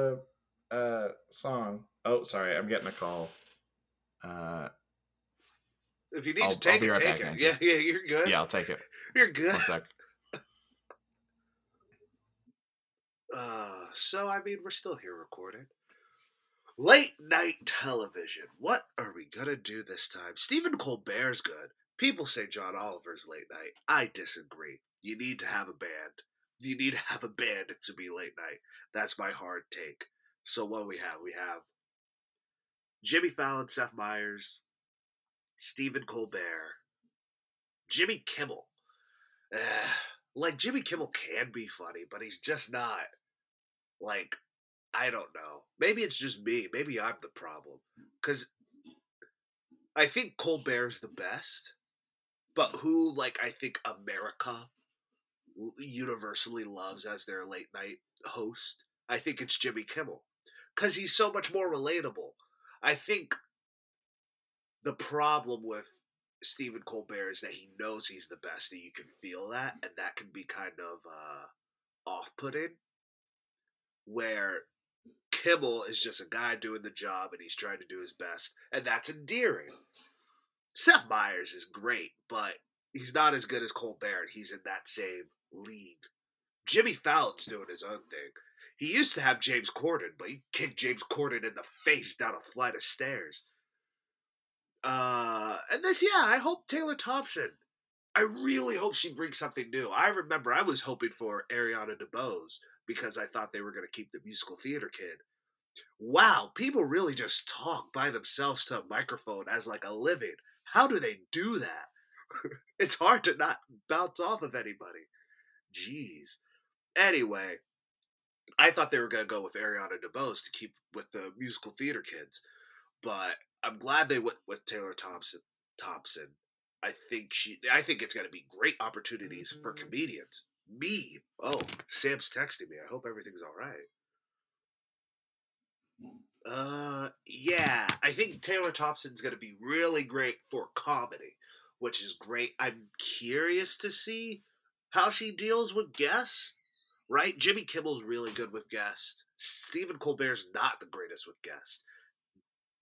a uh song. Oh, sorry, I'm getting a call. Uh, If you need I'll- to take I'll be it, right take back, it. Yeah, yeah, you're good. yeah, I'll take it. You're good. One sec. Uh, so I mean, we're still here recording. Late night television. What are we gonna do this time? Stephen Colbert's good. People say John Oliver's late night. I disagree. You need to have a band. You need to have a band to be late night. That's my hard take. So what we have? We have Jimmy Fallon, Seth Meyers, Stephen Colbert, Jimmy Kimmel. Like Jimmy Kimmel can be funny, but he's just not like I don't know. Maybe it's just me. Maybe I'm the problem. Cuz I think Colbert's the best. But who like I think America universally loves as their late night host, I think it's Jimmy Kimmel cuz he's so much more relatable. I think the problem with Stephen Colbert is that he knows he's the best, and you can feel that, and that can be kind of uh, off-putting. Where Kimmel is just a guy doing the job, and he's trying to do his best, and that's endearing. Seth Meyers is great, but he's not as good as Colbert. He's in that same league. Jimmy Fallon's doing his own thing. He used to have James Corden, but he kicked James Corden in the face down a flight of stairs. Uh, and this, yeah, I hope Taylor Thompson. I really hope she brings something new. I remember I was hoping for Ariana DeBose because I thought they were going to keep the musical theater kid. Wow, people really just talk by themselves to a microphone as like a living. How do they do that? it's hard to not bounce off of anybody. Jeez. Anyway, I thought they were going to go with Ariana DeBose to keep with the musical theater kids, but I'm glad they went with Taylor Thompson. Thompson. I think she. I think it's going to be great opportunities mm-hmm. for comedians. Me. Oh, Sam's texting me. I hope everything's all right. Uh, yeah. I think Taylor Thompson's going to be really great for comedy, which is great. I'm curious to see how she deals with guests. Right? Jimmy Kimmel's really good with guests. Stephen Colbert's not the greatest with guests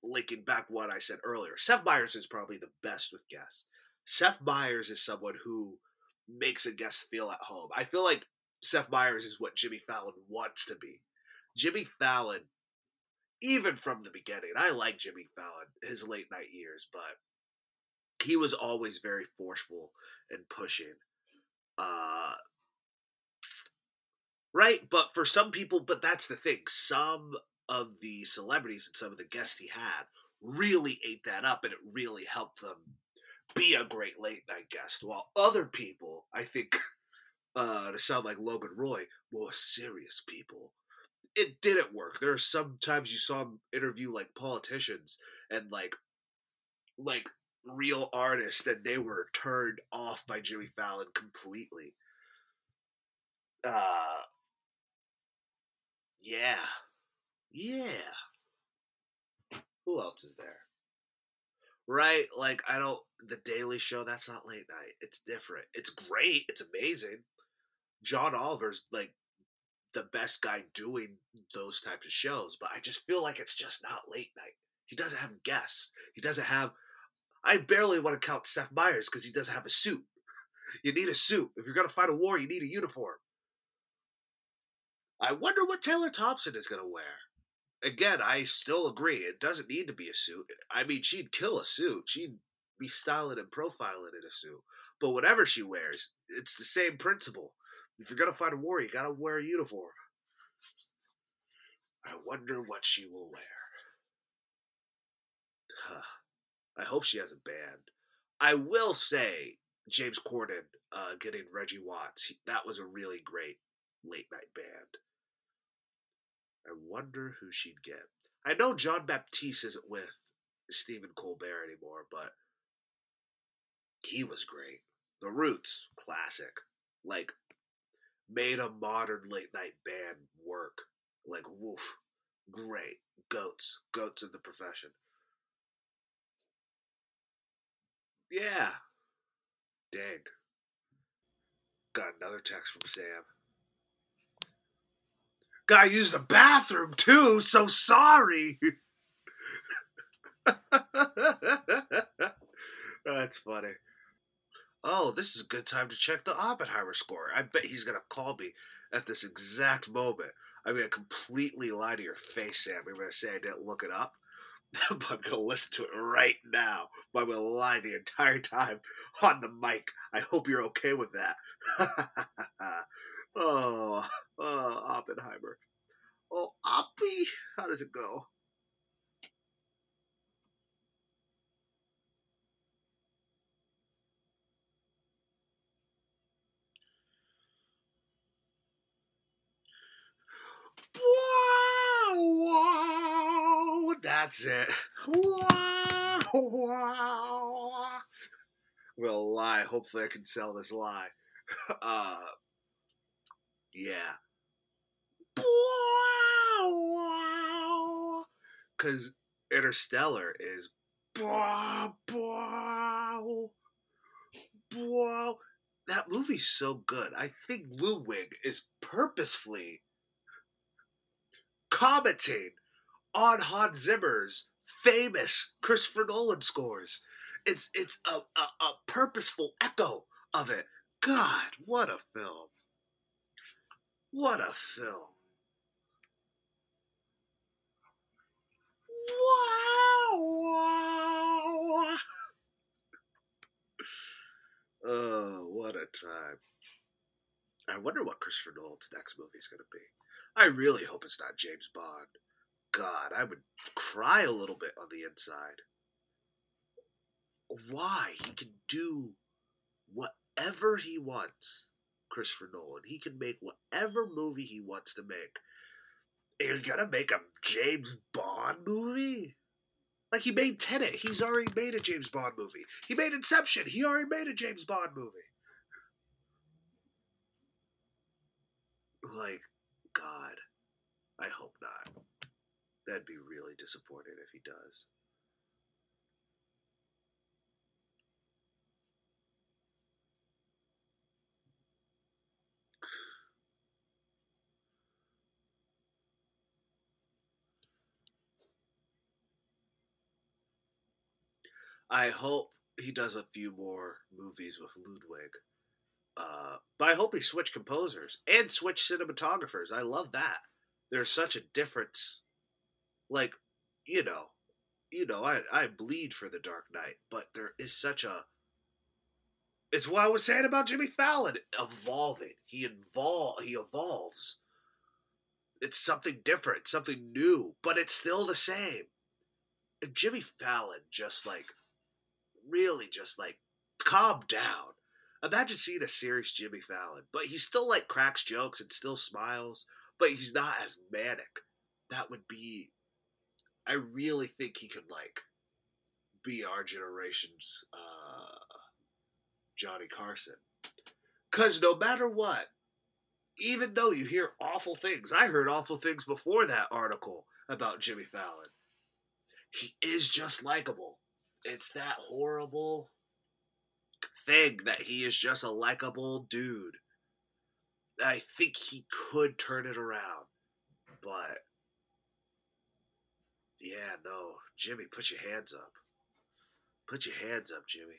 linking back what I said earlier. Seth Meyers is probably the best with guests. Seth Meyers is someone who makes a guest feel at home. I feel like Seth Meyers is what Jimmy Fallon wants to be. Jimmy Fallon, even from the beginning, I like Jimmy Fallon, his late night years, but he was always very forceful and pushing. Uh, right? But for some people, but that's the thing. Some of the celebrities and some of the guests he had really ate that up and it really helped them be a great late night guest. While other people, I think, uh, to sound like Logan Roy, more serious people, it didn't work. There are sometimes you saw him interview like politicians and like, like real artists, and they were turned off by Jimmy Fallon completely. Uh, yeah, yeah. Who else is there? Right? Like, I don't. The Daily Show, that's not late night. It's different. It's great. It's amazing. John Oliver's like the best guy doing those types of shows, but I just feel like it's just not late night. He doesn't have guests. He doesn't have. I barely want to count Seth Meyers because he doesn't have a suit. You need a suit. If you're going to fight a war, you need a uniform. I wonder what Taylor Thompson is going to wear again, I still agree. It doesn't need to be a suit. I mean, she'd kill a suit. She'd be styling and profiling in a suit. But whatever she wears, it's the same principle. If you're gonna fight a war, you gotta wear a uniform. I wonder what she will wear. Huh. I hope she has a band. I will say, James Corden uh, getting Reggie Watts, that was a really great late night band. I wonder who she'd get. I know Jon Batiste isn't with Stephen Colbert anymore, but he was great. The Roots, classic. Like, made a modern late night band work. Like, woof. Great. Goats. Goats in the profession. Yeah. Dang. Got another text from Sam. Guy used the bathroom too, so sorry. That's funny. Oh, this is a good time to check the Oppenheimer score. I bet he's to call me at this exact moment. I'm to completely lie to your face, Sam. I'm to say I didn't look it up. but I'm to listen to it right now. But I'm to lie the entire time on the mic. I hope you're okay with that. Oh, uh, Oppenheimer. Oh, Oppie, how does it go? Wow, wow, that's it. Wow, wow. I'm lie. Hopefully, I can sell this lie. Uh, yeah. Because Interstellar is. That movie's so good. I think Ludwig is purposefully commenting on Hans Zimmer's famous Christopher Nolan scores. It's it's a, a, a purposeful echo of it. God, what a film. What a film. Wow, wow. Oh, what a time. I wonder what Christopher Nolan's next movie is going to be. I really hope it's not James Bond. God, I would cry a little bit on the inside. Why? He can do whatever he wants, Christopher Nolan. He can make whatever movie he wants to make. And you're gonna make a James Bond movie? Like he made Tenet, he's already made a James Bond movie. He made Inception, he already made a James Bond movie. Like, God, I hope not. That'd be really disappointing if he does. I hope he does a few more movies with Ludwig. Uh, but I hope he switch composers and switch cinematographers. I love that. There's such a difference. Like, you know, you know, I I bleed for the Dark Knight, but there is such a. It's what I was saying about Jimmy Fallon evolving. He evolve. He evolves. It's something different, something new, but it's still the same. If Jimmy Fallon just like really just like calm down. Imagine seeing a serious Jimmy Fallon, but he still like cracks jokes and still smiles, but he's not as manic. That would be. I really think he could like be our generation's uh, Johnny Carson. Because no matter what, even though you hear awful things, I heard awful things before that article about Jimmy Fallon. He is just likable it's that horrible thing that he is just a likable dude. I think he could turn it around, but yeah, no, Jimmy, put your hands up. Put your hands up, Jimmy.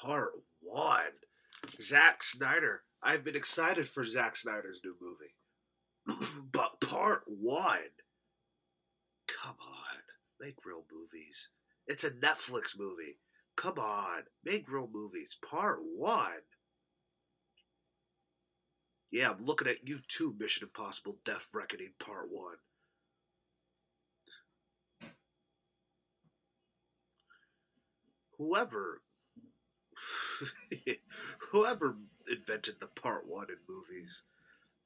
Part One. Zack Snyder. I've been excited for Zack Snyder's new movie. but Part One. Come on. Make real movies. It's a Netflix movie. Come on. Make real movies. Part One. Yeah, I'm looking at you too, Mission Impossible Death Reckoning Part 1. Whoever Whoever invented the part one in movies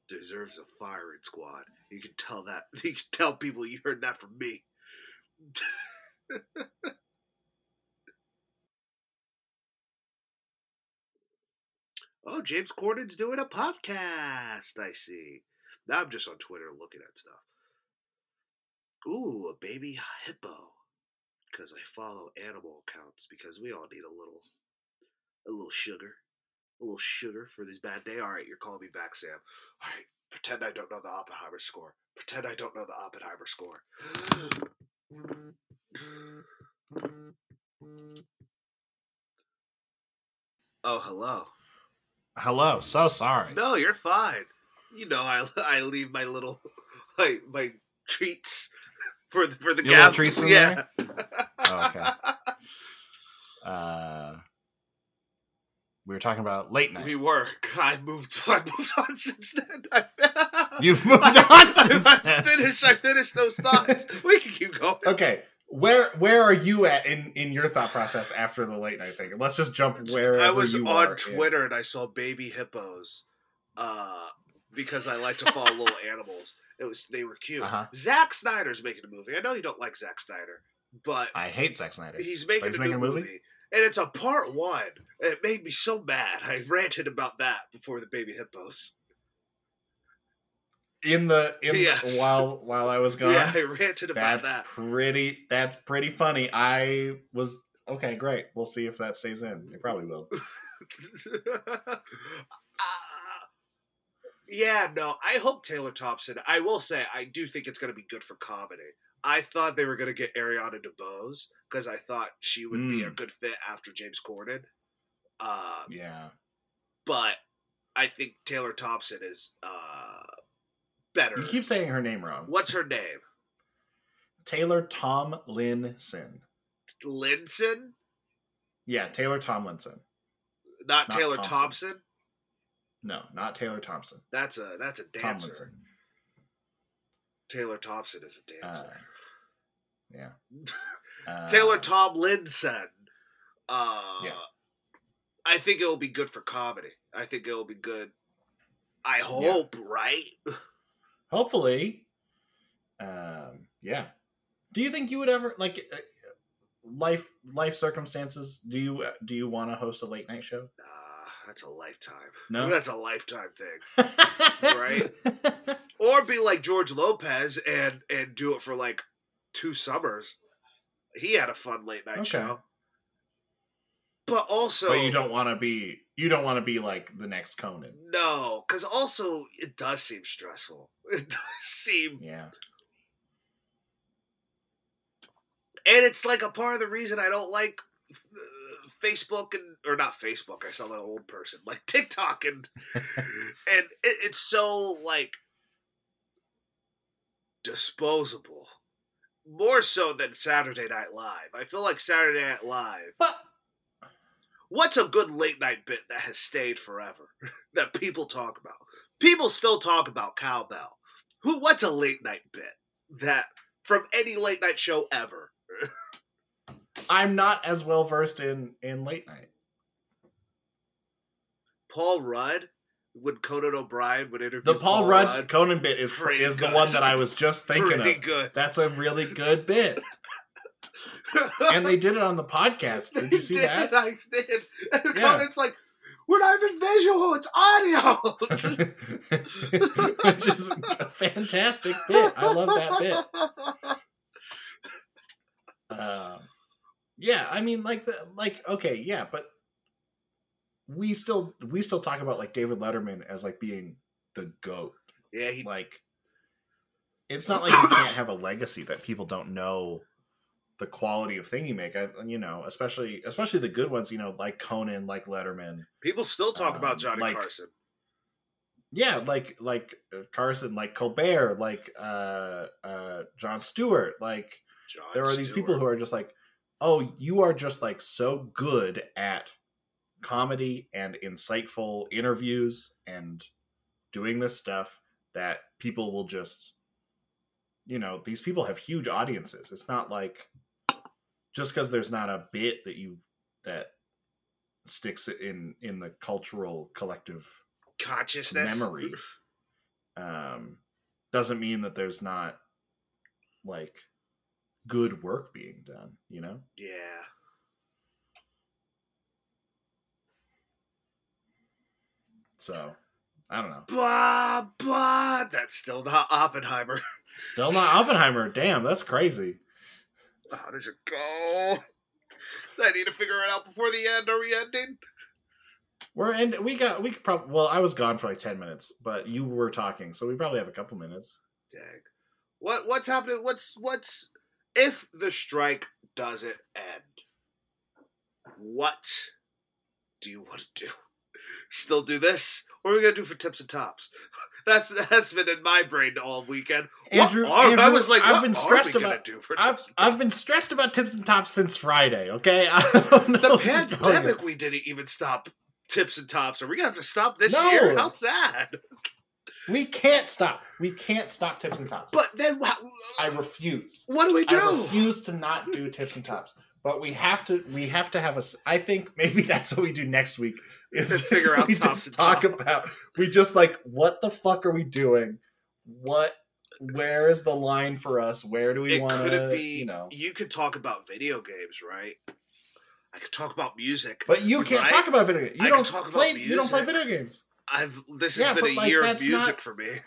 deserves a firing squad. You can tell that. You can tell people you heard that from me. oh, James Corden's doing a podcast. I see. Now I'm just on Twitter looking at stuff. Ooh, a baby hippo. Because I follow animal accounts because we all need a little a little sugar, a little sugar for this bad day. All right, you're calling me back, Sam. All right, pretend I don't know the Oppenheimer score. Pretend I don't know the Oppenheimer score. oh, hello. Hello. So sorry. No, you're fine. You know, I I leave my little my my treats for the for the Your little treats yeah. Oh, okay. Uh, we were talking about late night. We were. I moved. I moved on since then. You've moved on since I then. finished. I finished those thoughts. We can keep going. Okay, where where are you at in in your thought process after the late night thing? Let's just jump wherever I was on in- Twitter and I saw baby hippos, uh, because I like to follow little animals. It was they were cute. Uh-huh. Zack Snyder's making a movie. I know you don't like Zack Snyder, but I hate Zack Snyder. he's making, he's a, making a movie? movie? And it's a part one. It made me so mad. I ranted about that before the baby hippos. In the in Yes. while while I was gone. Yeah, I ranted about that. that's that. pretty. That's pretty funny. I was okay. Great. We'll see if that stays in. It probably will. Uh, yeah, no, I hope Taylor Thompson. I will say, I do think it's going to be good for comedy. I thought they were going to get Ariana DeBose because I thought she would be a Mm. good fit after James Corden. Uh, Yeah. but I think Taylor Thompson is uh, better. You keep saying her name wrong. What's her name? Taylor Tomlinson. Linson? Linson? Yeah, Taylor Tomlinson. Not, Not Taylor Thompson. Thompson. No, not Taylor Thompson. That's a that's a dancer. Tomlinson. Taylor Thompson is a Uh, dancer. yeah. Uh, Taylor Tomlinson. Uh, Yeah. I think it'll be good for comedy. I think it'll be good. I hope, right? Hopefully. Um. Yeah. Do you think you would ever like uh, life life circumstances? Do you uh, do you want to host a late night show? Uh, that's a lifetime. No. That's a lifetime thing. Right. Or be like George Lopez and and do it for like two summers. He had a fun late night Okay. show. But also, but you don't want to be you don't want to be like the next Conan. no, because also it does seem stressful. It does seem Yeah. and it's like a part of the reason I don't like uh, Facebook and or not Facebook. I sound like an old person, like TikTok and and it, it's so like disposable, more so than Saturday Night Live. I feel like Saturday Night Live. But What's a good late night bit that has stayed forever that people talk about? People still talk about cowbell. Who? What's a late night bit that from any late night show ever? I'm not as well versed in in late night. Paul Rudd when Conan O'Brien would interview The Paul, Rudd, Conan bit is Pretty is the one that I was just thinking pretty of. good. That's a really good bit, and they did it on the podcast. Did you see did, that? I did. And Yeah. Conan's like, we're not even visual, it's audio. Which is a fantastic bit. I love that bit. Um, yeah, I mean, like the like okay, yeah, but we still we still talk about like David Letterman as like being the goat. Yeah, he Like, it's not like you can't have a legacy that people don't know the quality of thing you make. I, you know, especially especially the good ones. You know, like Conan, like Letterman. people still talk Um, about Johnny like- Carson. yeah like like uh, carson like colbert like uh uh jon stewart like John there are these people who are just like oh you are just like so good at comedy and insightful interviews and doing this stuff that people will just you know these people have huge audiences it's not like just because there's not a bit that you that sticks in in the cultural collective consciousness. memory um doesn't mean that there's not like good work being done you know Yeah. so i don't know Blah blah. That's still not Oppenheimer. still not oppenheimer damn that's crazy How does it go? I need to figure it out before the end. Are we ending? we're and we got we could probably well i was gone for like 10 minutes but you were talking so we probably have a couple minutes Dang. What what's happening? What's what's if the strike doesn't end? What do you want to do? Still do this? What are we gonna do for tips and tops? That's that's been in my brain all weekend. andrew, what are, I was like, I've what been are stressed about do for I've, tips and I've tops? been stressed about tips and tops since friday okay the what to tell you. pandemic. We didn't even stop tips and tops. Are we gonna have to stop this No. year? How sad! We can't stop. We can't stop tips and tops. But then wha- I refuse. what do we do? I refuse to not do tips and tops. But we have to. We have to have a. I think maybe that's what we do next week. Is Figure out we tops just and talk top. about. We just like what the fuck are we doing? What? Where is the line for us? Where do we want to? be. You know. you could talk about video games, right? I could talk about music. But you can't Right? talk about video. games. You I don't talk about play. You don't play video games. I've this has Yeah, been a like, year of music not- for me.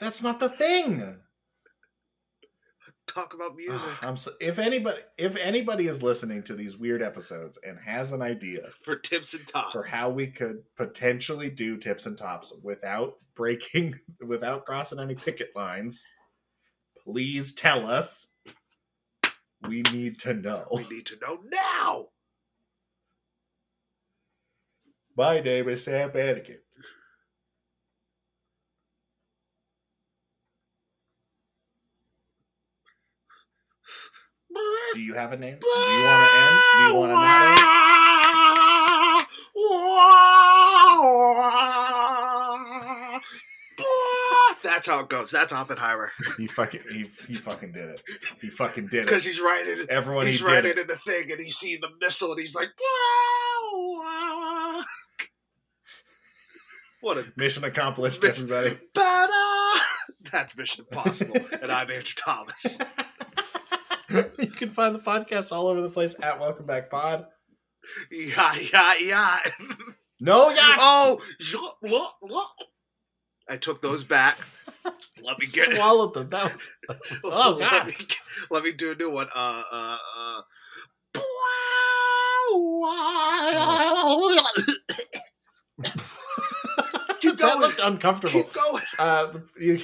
That's not the thing. Talk about music I'm so, if anybody if anybody is listening to these weird episodes and has an idea for tips and tops. for how we could potentially do tips and tops without breaking without crossing any picket lines, please tell us. We need to know. we need to know now. My name is Sam Anakin. Do you have a name? Do you want to end? Do you want to not end? That's how it goes. That's Oppenheimer He fucking he, he fucking did it. He fucking did it. because he's writing. Everyone he's he did writing it. in the thing, and he's seeing the missile, and he's like, "What a Mission accomplished, everybody. Ba-da! That's Mission Impossible, and I'm Andrew Thomas. you can find the podcast all over the place at Welcome Back Pod. Yeah, yeah, yeah. No yachts. Oh, look, look. I took those back. Let me get. swallowed them. That was. Oh let god. me let me do a new one. Uh, uh, uh. Keep that looked uncomfortable. Keep going. Uh, you,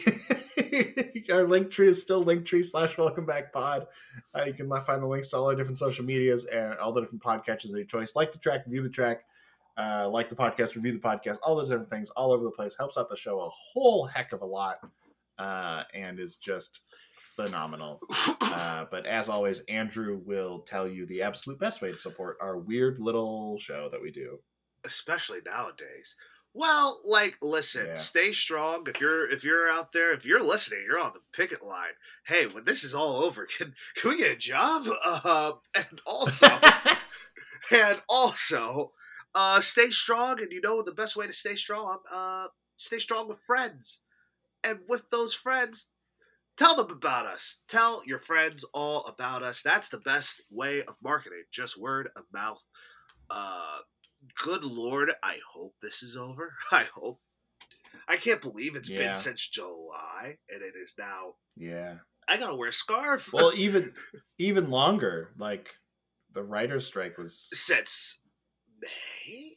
our link tree is still linktree slash welcome back pod. Uh, you can find the links to all our different social medias and all the different podcatchers of your choice. Like the track, view the track, uh, like the podcast, review the podcast, all those different things all over the place. Helps out the show a whole heck of a lot uh, and is just phenomenal. Uh, but as always, Andrew will tell you the absolute best way to support our weird little show that we do. especially nowadays. Well, like, listen, Yeah. stay strong. If you're if you're out there, if you're listening, you're on the picket line. Hey, when this is all over, can can we get a job? Uh, and also, and also, uh, stay strong. And you know the best way to stay strong, uh, stay strong with friends, and with those friends. Tell them about us. Tell your friends all about us. That's the best way of marketing. Just word of mouth. Uh, good lord, I hope this is over. I hope. I can't believe it's Yeah. been since July and it is now. yeah. I gotta wear a scarf. Well, even even longer. Like the writer's strike was since May?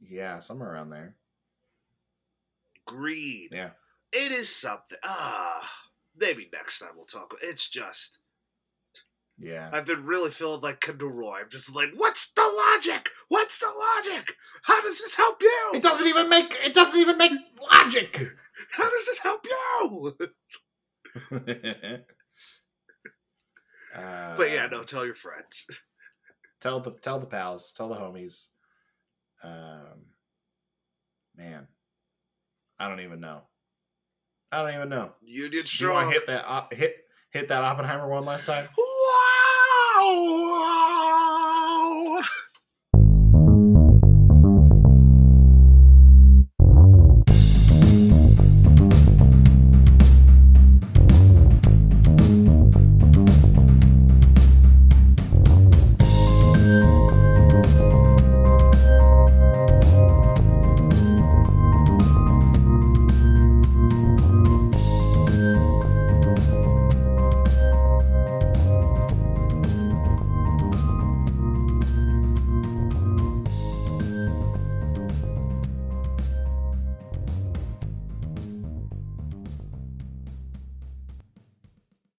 yeah, somewhere around there. Green. Yeah. It is something. Ah, maybe next time we'll talk. It's just. Yeah. I've been really feeling like Kendall Roy. I'm just like, what's the logic? What's the logic? How does this help you? It doesn't even make it doesn't even make logic. How does this help you? uh, But yeah, no, tell your friends. Tell the tell the pals, tell the homies. Um man. I don't even know. I don't even know. Union Do you strong. want to hit that op- hit hit that Oppenheimer one last time? Oh!